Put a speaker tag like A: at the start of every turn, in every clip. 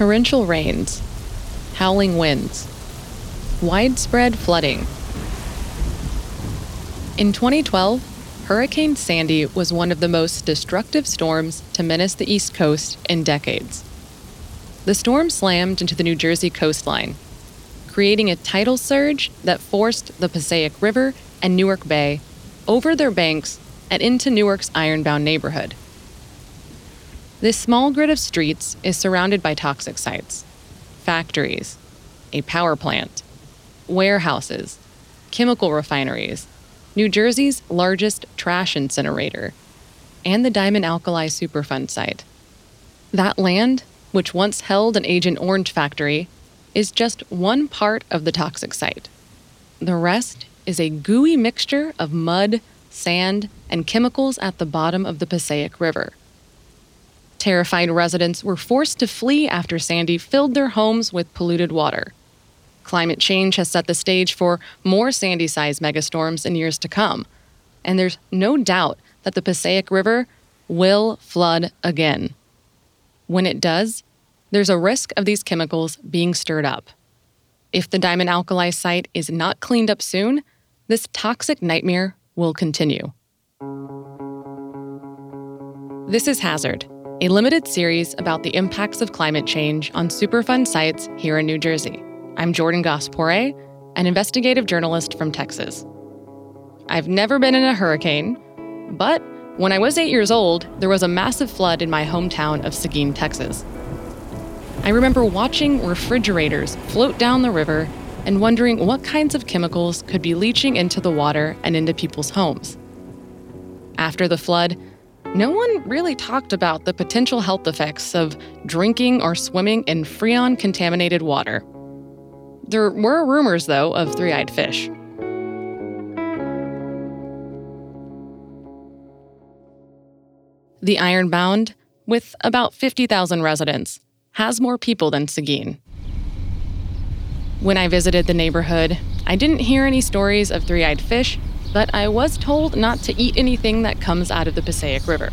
A: torrential rains, howling winds, widespread flooding. In 2012, Hurricane Sandy was one of the most destructive storms to menace the East Coast in decades. The storm slammed into the New Jersey coastline, creating a tidal surge that forced the Passaic River and Newark Bay over their banks and into Newark's ironbound neighborhood. This small grid of streets is surrounded by toxic sites factories, a power plant, warehouses, chemical refineries, New Jersey's largest trash incinerator, and the Diamond Alkali Superfund site. That land, which once held an Agent Orange factory, is just one part of the toxic site. The rest is a gooey mixture of mud, sand, and chemicals at the bottom of the Passaic River. Terrified residents were forced to flee after Sandy filled their homes with polluted water. Climate change has set the stage for more Sandy sized megastorms in years to come. And there's no doubt that the Passaic River will flood again. When it does, there's a risk of these chemicals being stirred up. If the diamond alkali site is not cleaned up soon, this toxic nightmare will continue. This is Hazard, a limited series about the impacts of climate change on Superfund sites here in New Jersey. I'm Jordan Gass-Poore, an investigative journalist from Texas. I've never been in a hurricane, but when I was eight years old, there was a massive flood in my hometown of Seguin, Texas. I remember watching refrigerators float down the river and wondering what kinds of chemicals could be leaching into the water and into people's homes. After the flood, no one really talked about the potential health effects of drinking or swimming in freon contaminated water. There were rumors, though, of three eyed fish. The Ironbound, with about 50,000 residents, has more people than Seguin. When I visited the neighborhood, I didn't hear any stories of three eyed fish, but I was told not to eat anything that comes out of the Passaic River.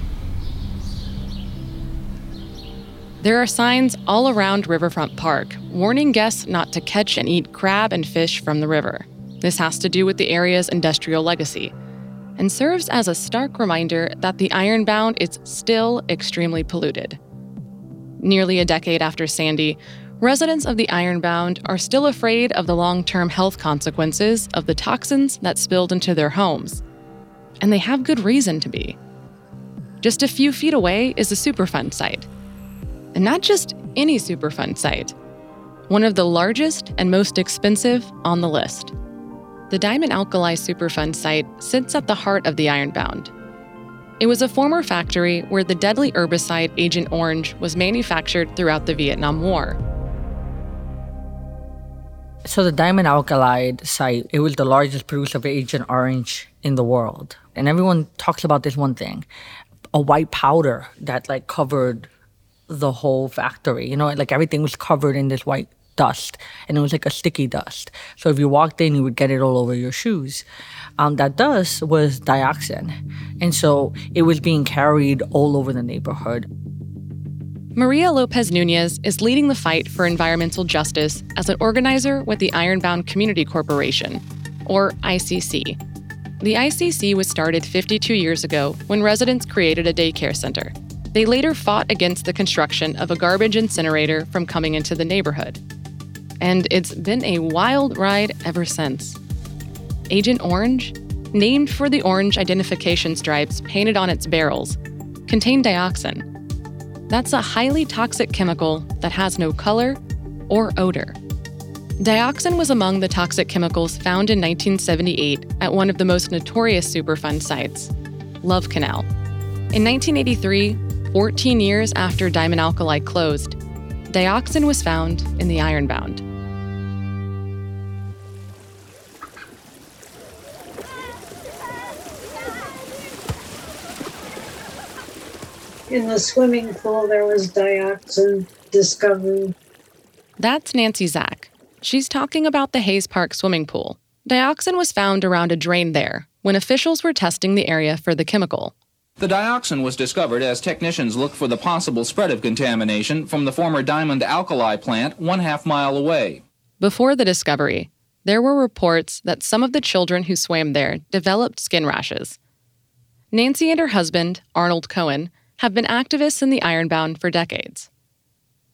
A: There are signs all around Riverfront Park warning guests not to catch and eat crab and fish from the river. This has to do with the area's industrial legacy and serves as a stark reminder that the Ironbound is still extremely polluted. Nearly a decade after Sandy, residents of the Ironbound are still afraid of the long term health consequences of the toxins that spilled into their homes. And they have good reason to be. Just a few feet away is a Superfund site and not just any Superfund site, one of the largest and most expensive on the list. The Diamond Alkali Superfund site sits at the heart of the Ironbound. It was a former factory where the deadly herbicide Agent Orange was manufactured throughout the Vietnam War.
B: So the Diamond Alkali site, it was the largest producer of Agent Orange in the world. And everyone talks about this one thing, a white powder that like covered the whole factory. You know, like everything was covered in this white dust and it was like a sticky dust. So if you walked in, you would get it all over your shoes. Um, that dust was dioxin. And so it was being carried all over the neighborhood.
A: Maria Lopez Nunez is leading the fight for environmental justice as an organizer with the Ironbound Community Corporation, or ICC. The ICC was started 52 years ago when residents created a daycare center. They later fought against the construction of a garbage incinerator from coming into the neighborhood. And it's been a wild ride ever since. Agent Orange, named for the orange identification stripes painted on its barrels, contained dioxin. That's a highly toxic chemical that has no color or odor. Dioxin was among the toxic chemicals found in 1978 at one of the most notorious Superfund sites, Love Canal. In 1983, 14 years after Diamond Alkali closed, dioxin was found in the Ironbound.
C: In the swimming pool, there was dioxin discovered.
A: That's Nancy Zak. She's talking about the Hayes Park swimming pool. Dioxin was found around a drain there when officials were testing the area for the chemical.
D: The dioxin was discovered as technicians looked for the possible spread of contamination from the former Diamond Alkali plant one half mile away.
A: Before the discovery, there were reports that some of the children who swam there developed skin rashes. Nancy and her husband, Arnold Cohen, have been activists in the Ironbound for decades.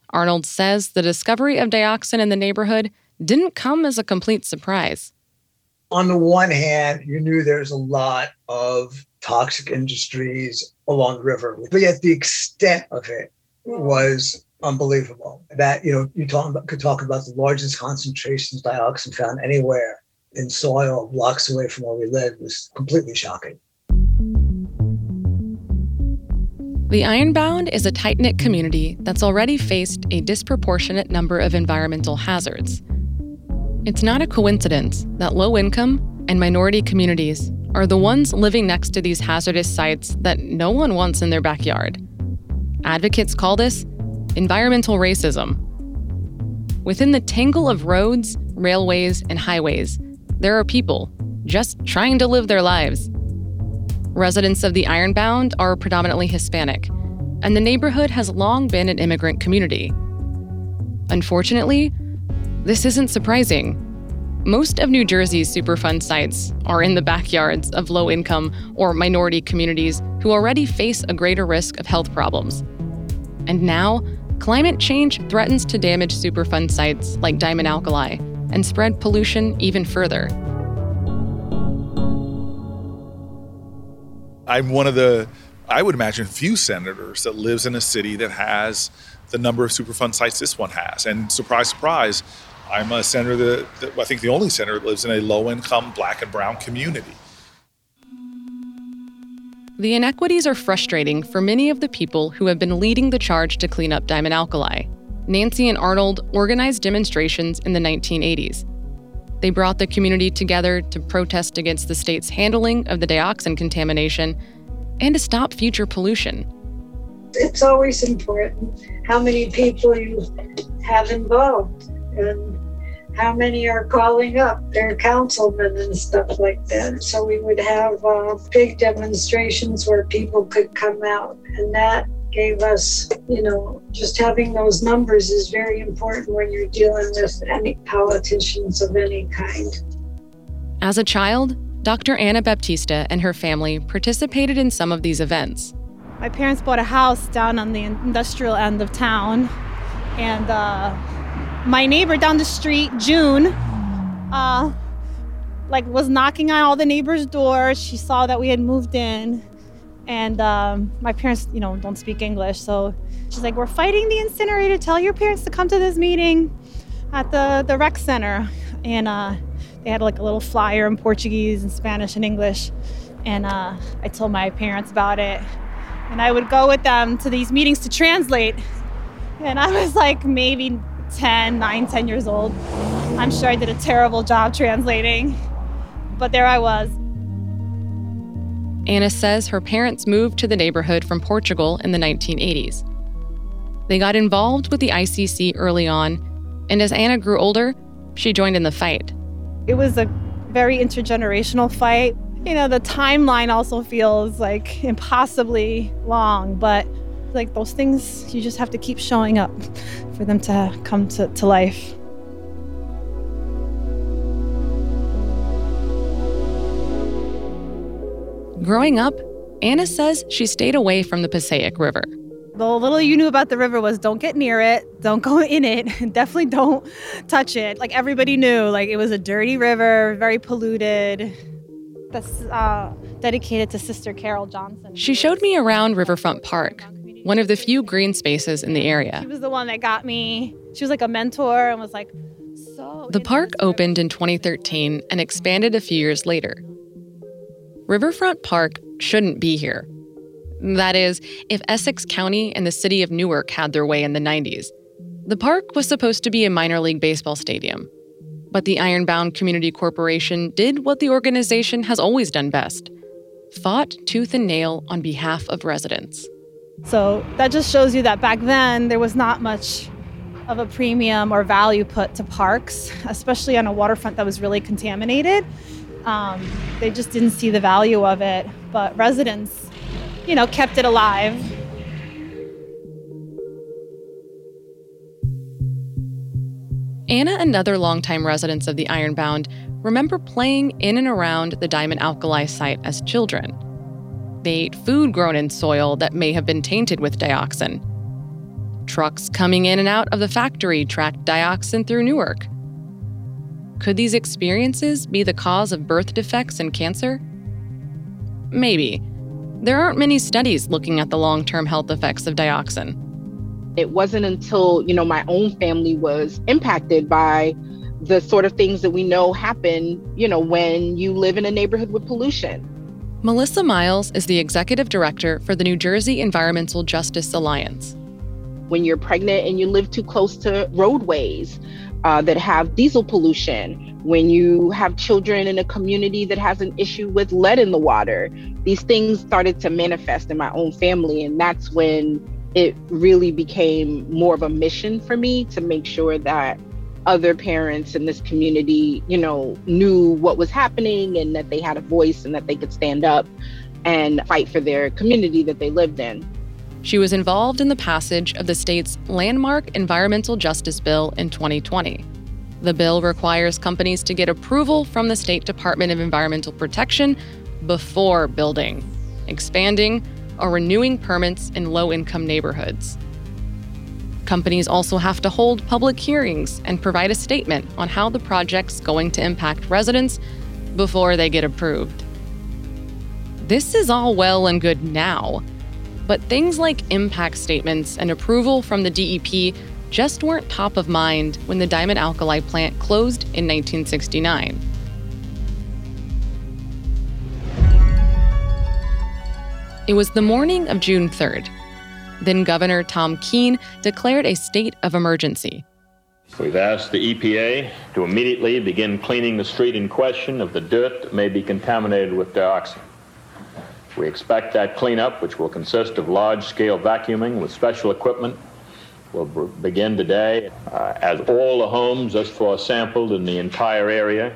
A: Arnold says the discovery of dioxin in the neighborhood didn't come as a complete surprise.
E: On the one hand, you knew there's a lot of toxic industries along the river, but yet the extent of it was unbelievable. That you know, you talk about, could talk about the largest concentrations of dioxin found anywhere in soil blocks away from where we live was completely shocking.
A: The Ironbound is a tight knit community that's already faced a disproportionate number of environmental hazards. It's not a coincidence that low income and minority communities are the ones living next to these hazardous sites that no one wants in their backyard. Advocates call this environmental racism. Within the tangle of roads, railways, and highways, there are people just trying to live their lives. Residents of the Ironbound are predominantly Hispanic, and the neighborhood has long been an immigrant community. Unfortunately, this isn't surprising. Most of New Jersey's Superfund sites are in the backyards of low income or minority communities who already face a greater risk of health problems. And now, climate change threatens to damage Superfund sites like Diamond Alkali and spread pollution even further.
F: I'm one of the, I would imagine, few senators that lives in a city that has the number of Superfund sites this one has. And surprise, surprise, I'm a senator that, that I think the only senator that lives in a low income black and brown community.
A: The inequities are frustrating for many of the people who have been leading the charge to clean up Diamond Alkali. Nancy and Arnold organized demonstrations in the 1980s. They brought the community together to protest against the state's handling of the dioxin contamination and to stop future pollution.
C: It's always important how many people you have involved and how many are calling up their councilmen and stuff like that. So we would have uh, big demonstrations where people could come out, and that gave us, you know, just having those numbers is very important when you're dealing with any politicians of any kind.
A: As a child, Dr. Anna Baptista and her family participated in some of these events.
G: My parents bought a house down on the industrial end of town, and uh, my neighbor down the street, June, uh, like was knocking on all the neighbors' doors. She saw that we had moved in, and um, my parents, you know, don't speak English, so she's like, "We're fighting the incinerator. Tell your parents to come to this meeting at the the rec center." And uh, they had like a little flyer in Portuguese and Spanish and English, and uh, I told my parents about it, and I would go with them to these meetings to translate. And I was like maybe 10, 9, 10 years old. I'm sure I did a terrible job translating, but there I was.
A: Anna says her parents moved to the neighborhood from Portugal in the 1980s. They got involved with the ICC early on, and as Anna grew older, she joined in the fight.
G: It was a very intergenerational fight. You know, the timeline also feels like impossibly long, but like those things, you just have to keep showing up for them to come to, to life.
A: Growing up, Anna says she stayed away from the Passaic River.
G: The little you knew about the river was don't get near it, don't go in it, definitely don't touch it. Like everybody knew, like it was a dirty river, very polluted. That's uh, dedicated to Sister Carol Johnson.
A: She showed me around Riverfront Park, one of the few green spaces in the area.
G: She was the one that got me. She was like a mentor and was like, so.
A: The park opened in 2013 and expanded a few years later. Riverfront Park shouldn't be here. That is, if Essex County and the city of Newark had their way in the 90s. The park was supposed to be a minor league baseball stadium. But the Ironbound Community Corporation did what the organization has always done best fought tooth and nail on behalf of residents.
G: So that just shows you that back then there was not much of a premium or value put to parks, especially on a waterfront that was really contaminated. Um, they just didn't see the value of it. But residents you know, kept it alive.
A: Anna and other longtime residents of the Ironbound remember playing in and around the diamond alkali site as children. They ate food grown in soil that may have been tainted with dioxin. Trucks coming in and out of the factory tracked dioxin through Newark. Could these experiences be the cause of birth defects and cancer? Maybe. There aren't many studies looking at the long term health effects of dioxin.
H: It wasn't until, you know, my own family was impacted by the sort of things that we know happen, you know, when you live in a neighborhood with pollution.
A: Melissa Miles is the executive director for the New Jersey Environmental Justice Alliance.
H: When you're pregnant and you live too close to roadways uh, that have diesel pollution, when you have children in a community that has an issue with lead in the water, these things started to manifest in my own family. And that's when it really became more of a mission for me to make sure that other parents in this community, you know, knew what was happening and that they had a voice and that they could stand up and fight for their community that they lived in.
A: She was involved in the passage of the state's landmark environmental justice bill in 2020. The bill requires companies to get approval from the State Department of Environmental Protection before building, expanding, or renewing permits in low income neighborhoods. Companies also have to hold public hearings and provide a statement on how the project's going to impact residents before they get approved. This is all well and good now, but things like impact statements and approval from the DEP just weren't top of mind when the diamond alkali plant closed in 1969. It was the morning of June 3rd, then Governor Tom Kean declared a state of emergency.
I: We've asked the EPA to immediately begin cleaning the street in question of the dirt that may be contaminated with dioxin. We expect that cleanup, which will consist of large scale vacuuming with special equipment, will begin today. Uh, as all the homes thus far sampled in the entire area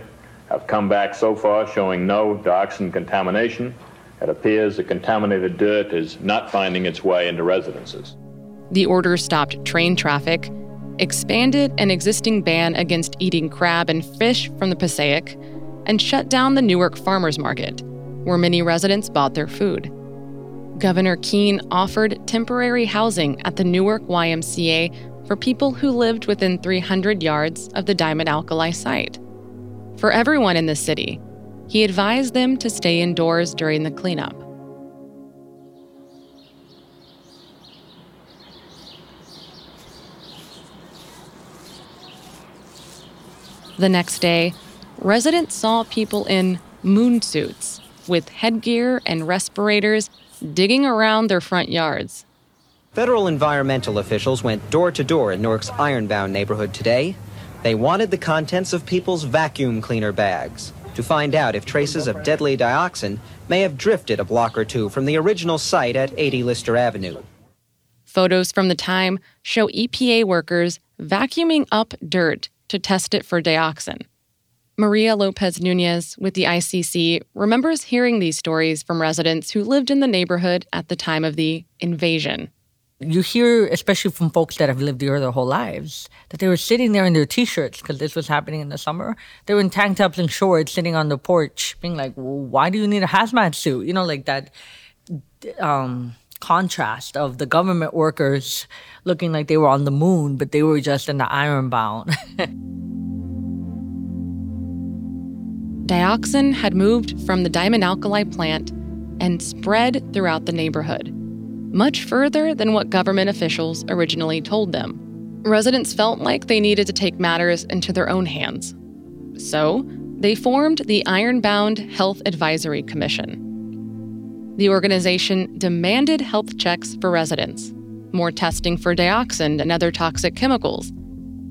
I: have come back so far showing no dioxin contamination, it appears the contaminated dirt is not finding its way into residences.
A: The order stopped train traffic, expanded an existing ban against eating crab and fish from the Passaic, and shut down the Newark Farmers Market, where many residents bought their food. Governor Kean offered temporary housing at the Newark YMCA for people who lived within 300 yards of the Diamond Alkali site. For everyone in the city, he advised them to stay indoors during the cleanup. The next day, residents saw people in moon suits with headgear and respirators digging around their front yards.
J: Federal environmental officials went door to door in Newark's Ironbound neighborhood today. They wanted the contents of people's vacuum cleaner bags to find out if traces of deadly dioxin may have drifted a block or two from the original site at 80 Lister Avenue.
A: Photos from the time show EPA workers vacuuming up dirt to test it for dioxin. Maria Lopez Nunez with the ICC remembers hearing these stories from residents who lived in the neighborhood at the time of the invasion
B: you hear, especially from folks that have lived here their whole lives, that they were sitting there in their t-shirts because this was happening in the summer. They were in tank tops and shorts, sitting on the porch, being like, well, "Why do you need a hazmat suit?" You know, like that um, contrast of the government workers looking like they were on the moon, but they were just in the ironbound.
A: Dioxin had moved from the diamond alkali plant and spread throughout the neighborhood much further than what government officials originally told them. Residents felt like they needed to take matters into their own hands. So, they formed the Ironbound Health Advisory Commission. The organization demanded health checks for residents, more testing for dioxin and other toxic chemicals,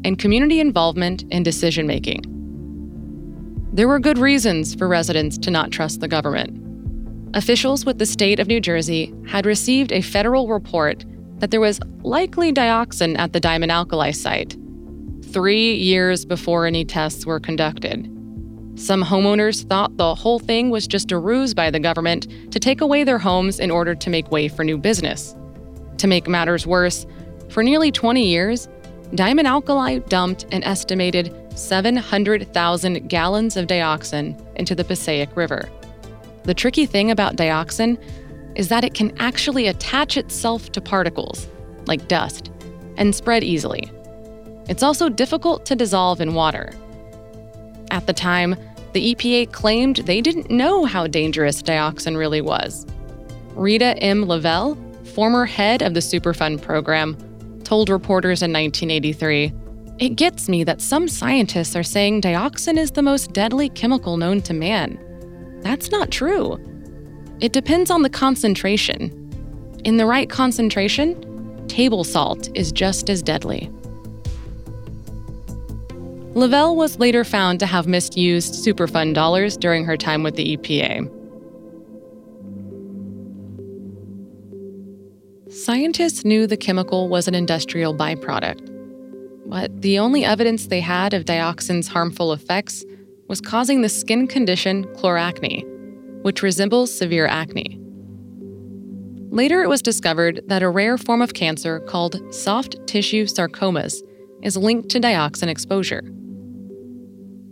A: and community involvement in decision making. There were good reasons for residents to not trust the government. Officials with the state of New Jersey had received a federal report that there was likely dioxin at the diamond alkali site, three years before any tests were conducted. Some homeowners thought the whole thing was just a ruse by the government to take away their homes in order to make way for new business. To make matters worse, for nearly 20 years, Diamond Alkali dumped an estimated 700,000 gallons of dioxin into the Passaic River. The tricky thing about dioxin is that it can actually attach itself to particles, like dust, and spread easily. It's also difficult to dissolve in water. At the time, the EPA claimed they didn't know how dangerous dioxin really was. Rita M. Lavelle, former head of the Superfund program, told reporters in 1983 It gets me that some scientists are saying dioxin is the most deadly chemical known to man. That's not true. It depends on the concentration. In the right concentration, table salt is just as deadly. Lavelle was later found to have misused Superfund dollars during her time with the EPA. Scientists knew the chemical was an industrial byproduct, but the only evidence they had of dioxin's harmful effects was causing the skin condition chloracne, which resembles severe acne. Later, it was discovered that a rare form of cancer called soft tissue sarcomas is linked to dioxin exposure.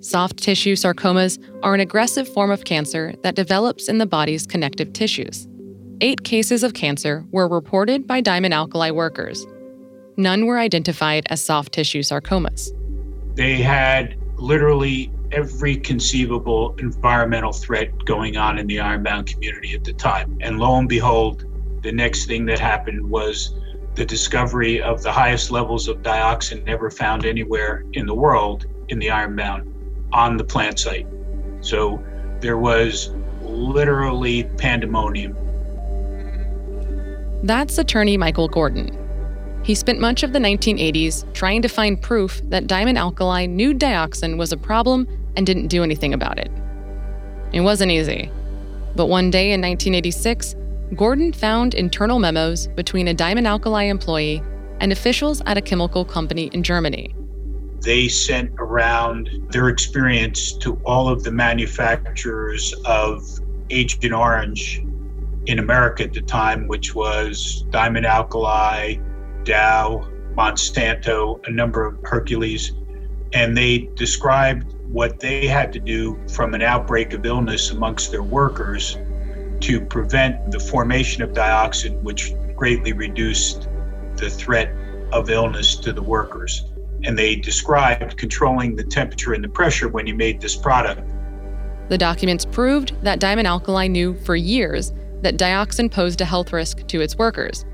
A: Soft tissue sarcomas are an aggressive form of cancer that develops in the body's connective tissues. Eight cases of cancer were reported by diamond alkali workers. None were identified as soft tissue sarcomas.
K: They had literally every conceivable environmental threat going on in the ironbound community at the time. And lo and behold, the next thing that happened was the discovery of the highest levels of dioxin ever found anywhere in the world in the ironbound on the plant site. So there was literally pandemonium.
A: That's attorney Michael Gordon. He spent much of the 1980s trying to find proof that Diamond Alkali knew dioxin was a problem and didn't do anything about it. It wasn't easy. But one day in 1986, Gordon found internal memos between a Diamond Alkali employee and officials at a chemical company in Germany.
K: They sent around their experience to all of the manufacturers of Agent Orange in America at the time, which was Diamond Alkali, Dow, Monsanto, a number of Hercules, and they described what they had to do from an outbreak of illness amongst their workers to prevent the formation of dioxin, which greatly reduced the threat of illness to the workers. And they described controlling the temperature and the pressure when you made this product.
A: The documents proved that Diamond Alkali knew for years that dioxin posed a health risk to its workers,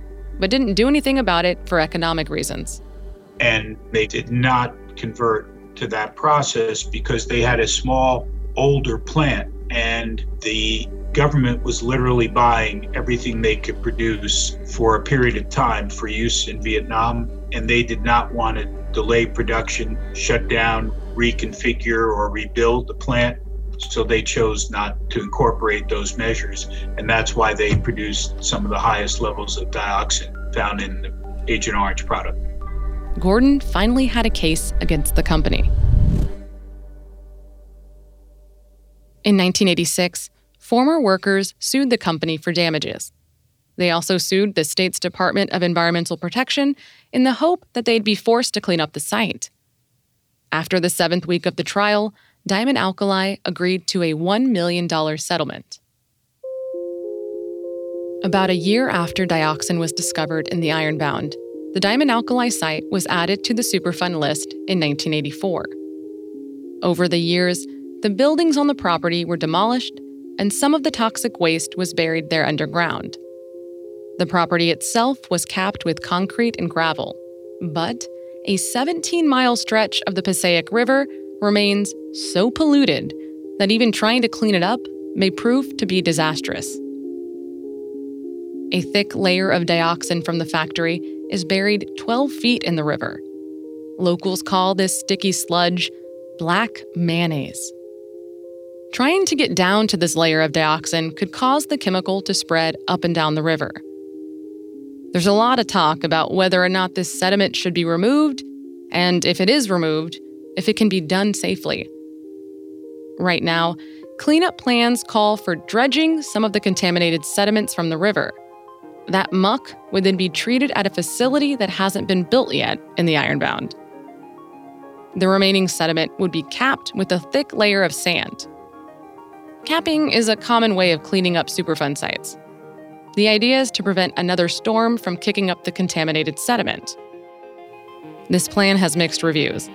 A: but didn't do anything about it for economic reasons.
K: And they did not convert to that process because they had a small, older plant, and the government was literally buying everything they could produce for a period of time for use in Vietnam, and they did not want to delay production, shut down, reconfigure, or rebuild the plant. So they chose not to incorporate those measures. And that's why they produced some of the highest levels of dioxin found in the Agent Orange product.
A: Gordon finally had a case against the company. In 1986, former workers sued the company for damages. They also sued the state's Department of Environmental Protection in the hope that they'd be forced to clean up the site. After the seventh week of the trial, Diamond Alkali agreed to a $1 million settlement. About a year after dioxin was discovered in the Ironbound, the Diamond Alkali site was added to the Superfund list in 1984. Over the years, the buildings on the property were demolished and some of the toxic waste was buried there underground. The property itself was capped with concrete and gravel, but a 17 mile stretch of the Passaic River remains so polluted that even trying to clean it up may prove to be disastrous. A thick layer of dioxin from the factory is buried 12 feet in the river. Locals call this sticky sludge black mayonnaise. Trying to get down to this layer of dioxin could cause the chemical to spread up and down the river. There's a lot of talk about whether or not this sediment should be removed, and if it is removed, if it can be done safely. Right now, cleanup plans call for dredging some of the contaminated sediments from the river. That muck would then be treated at a facility that hasn't been built yet in the Ironbound. The remaining sediment would be capped with a thick layer of sand. Capping is a common way of cleaning up Superfund sites. The idea is to prevent another storm from kicking up the contaminated sediment. This plan has mixed reviews.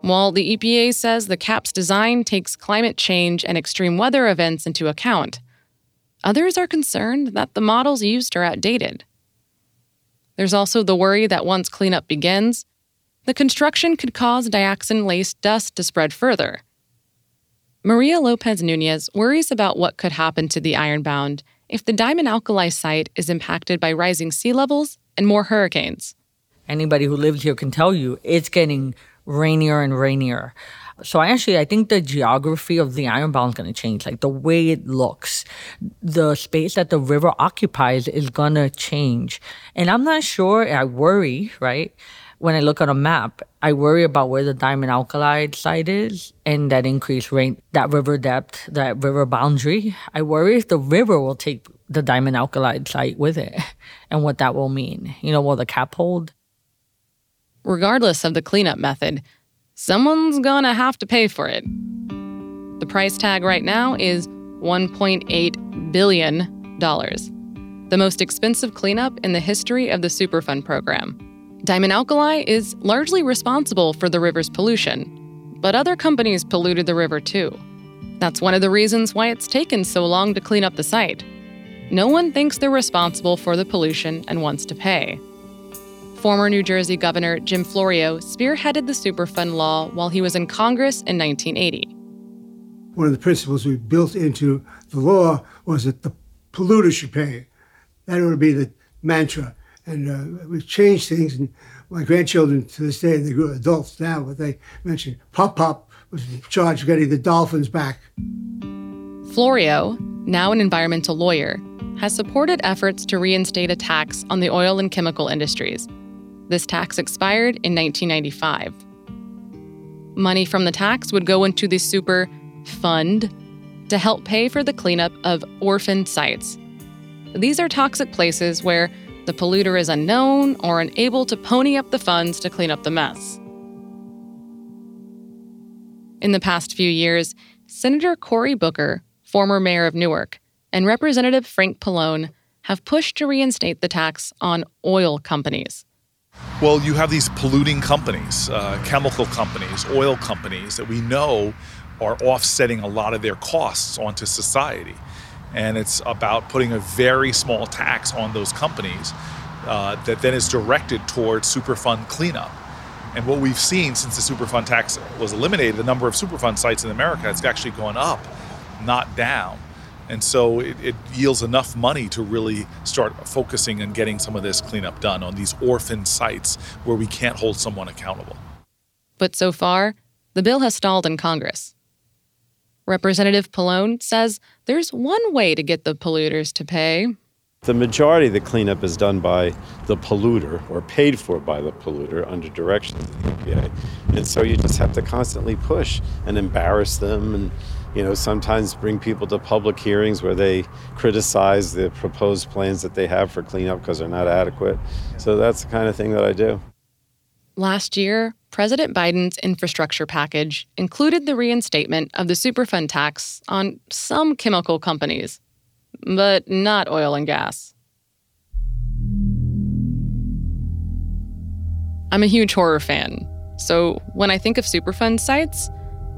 A: While the EPA says the cap's design takes climate change and extreme weather events into account, others are concerned that the models used are outdated. There's also the worry that once cleanup begins, the construction could cause dioxin laced dust to spread further. Maria Lopez Nunez worries about what could happen to the Ironbound if the diamond alkali site is impacted by rising sea levels and more hurricanes.
B: Anybody who lives here can tell you it's getting rainier and rainier. So I actually I think the geography of the iron Ironbound is going to change, like the way it looks, the space that the river occupies is going to change, and I'm not sure. I worry, right? When I look at a map, I worry about where the diamond alkali site is and that increased rain, that river depth, that river boundary. I worry if the river will take the diamond alkali site with it and what that will mean. You know, will the cap hold?
A: Regardless of the cleanup method, someone's gonna have to pay for it. The price tag right now is $1.8 billion, the most expensive cleanup in the history of the Superfund program. Diamond Alkali is largely responsible for the river's pollution, but other companies polluted the river too. That's one of the reasons why it's taken so long to clean up the site. No one thinks they're responsible for the pollution and wants to pay. Former New Jersey Governor Jim Florio spearheaded the Superfund law while he was in Congress in 1980.
L: One of the principles we built into the law was that the polluter should pay. That would be the mantra. And uh, we changed things. And my grandchildren to this day, they grew adults now, but they mentioned Pop Pop was in charge of getting the dolphins back.
A: Florio, now an environmental lawyer, has supported efforts to reinstate a tax on the oil and chemical industries this tax expired in 1995. Money from the tax would go into the Super Fund to help pay for the cleanup of orphan sites. These are toxic places where the polluter is unknown or unable to pony up the funds to clean up the mess. In the past few years, Senator Cory Booker, former mayor of Newark, and Representative Frank Pallone have pushed to reinstate the tax on oil companies.
F: Well, you have these polluting companies, uh, chemical companies, oil companies that we know are offsetting a lot of their costs onto society. And it's about putting a very small tax on those companies uh, that then is directed towards Superfund cleanup. And what we've seen since the Superfund tax was eliminated, the number of Superfund sites in America has actually gone up, not down. And so it, it, yields enough money to really start focusing and getting some of this cleanup done on these orphan sites where we can't hold someone accountable.
A: But so far, the bill has stalled in Congress. Representative Pallone says there's one way to get the polluters to pay.
M: The majority of the cleanup is done by the polluter or paid for by the polluter under direction of the EPA. And so you just have to constantly push and embarrass them and you know, sometimes bring people to public hearings where they criticize the proposed plans that they have for cleanup because they're not adequate. So that's the kind of thing that I do.
A: Last year, President Biden's infrastructure package included the reinstatement of the Superfund tax on some chemical companies, but not oil and gas. I'm a huge horror fan, so when I think of Superfund sites,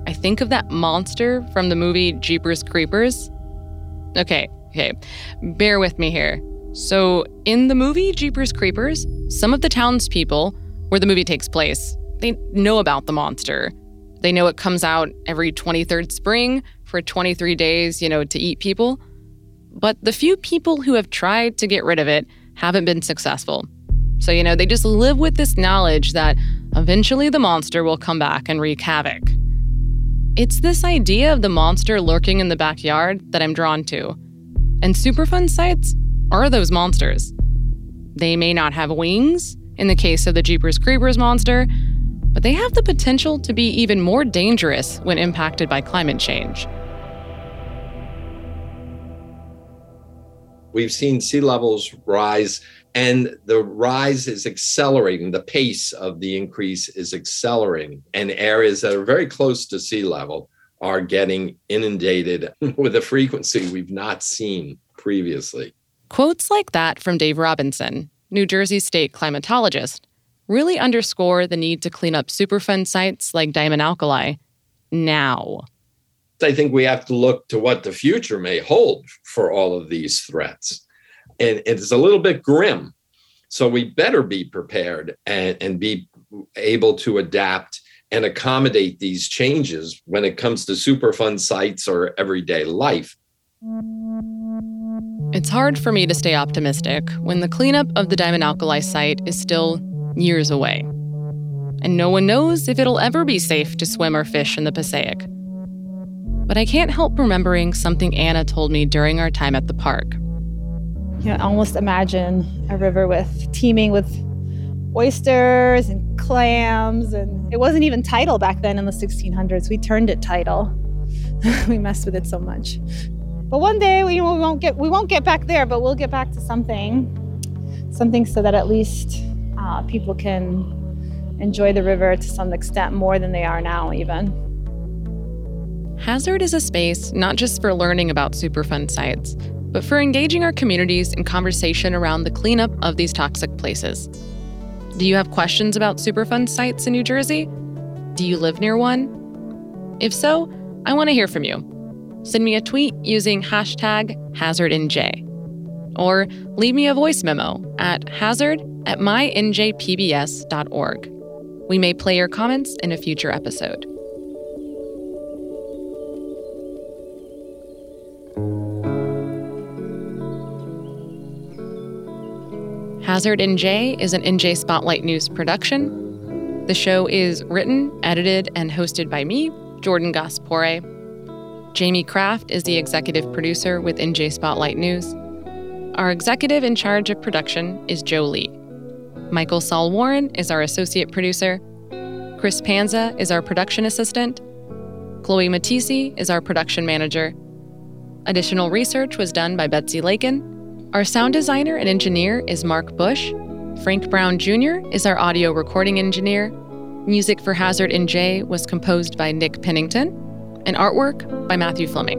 A: I think of that monster from the movie Jeepers Creepers. Okay, okay, bear with me here. So, in the movie Jeepers Creepers, some of the townspeople, where the movie takes place, they know about the monster. They know it comes out every 23rd spring for 23 days, you know, to eat people. But the few people who have tried to get rid of it haven't been successful. So, you know, they just live with this knowledge that eventually the monster will come back and wreak havoc. It's this idea of the monster lurking in the backyard that I'm drawn to. And Superfund sites are those monsters. They may not have wings, in the case of the Jeepers Creepers monster, but they have the potential to be even more dangerous when impacted by climate change.
N: We've seen sea levels rise, and the rise is accelerating. The pace of the increase is accelerating, and areas that are very close to sea level are getting inundated with a frequency we've not seen previously.
A: Quotes like that from Dave Robinson, New Jersey state climatologist, really underscore the need to clean up Superfund sites like Diamond Alkali now.
N: I think we have to look to what the future may hold for all of these threats. And it's a little bit grim. So we better be prepared and, and be able to adapt and accommodate these changes when it comes to Superfund sites or everyday life.
A: It's hard for me to stay optimistic when the cleanup of the Diamond Alkali site is still years away. And no one knows if it'll ever be safe to swim or fish in the Passaic. But I can't help remembering something Anna told me during our time at the park.
G: You know, I almost imagine a river with teeming with oysters and clams and it wasn't even tidal back then in the 1600s. We turned it tidal. we messed with it so much. But one day we, we won't get we won't get back there, but we'll get back to something, something so that at least uh, people can enjoy the river to some extent more than they are now, even.
A: Hazard is a space not just for learning about Superfund sites, but for engaging our communities in conversation around the cleanup of these toxic places. Do you have questions about Superfund sites in New Jersey? Do you live near one? If so, I want to hear from you. Send me a tweet using hashtag HazardNJ. Or leave me a voice memo at hazard at mynjpbs.org. We may play your comments in a future episode. Hazard NJ is an NJ Spotlight News production. The show is written, edited, and hosted by me, Jordan Gass-Poore. Jamie Kraft is the executive producer with NJ Spotlight News. Our executive in charge of production is Joe Lee. Michael Sol Warren is our associate producer. Chris Panza is our production assistant. Chloe Matisse is our production manager. Additional research was done by Betsy Lakin. Our sound designer and engineer is Mark Bush. Frank Brown Jr. is our audio recording engineer. Music for Hazard NJ was composed by Nick Pennington, and artwork by Matthew Fleming.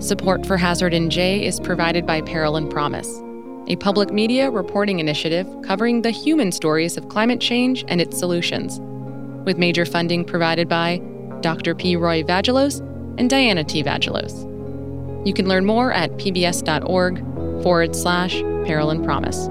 A: Support for Hazard NJ is provided by Peril and Promise, a public media reporting initiative covering the human stories of climate change and its solutions, with major funding provided by Dr. P. Roy Vagelos and Diana T. Vagelos. You can learn more at pbs.org forward slash peril and promise.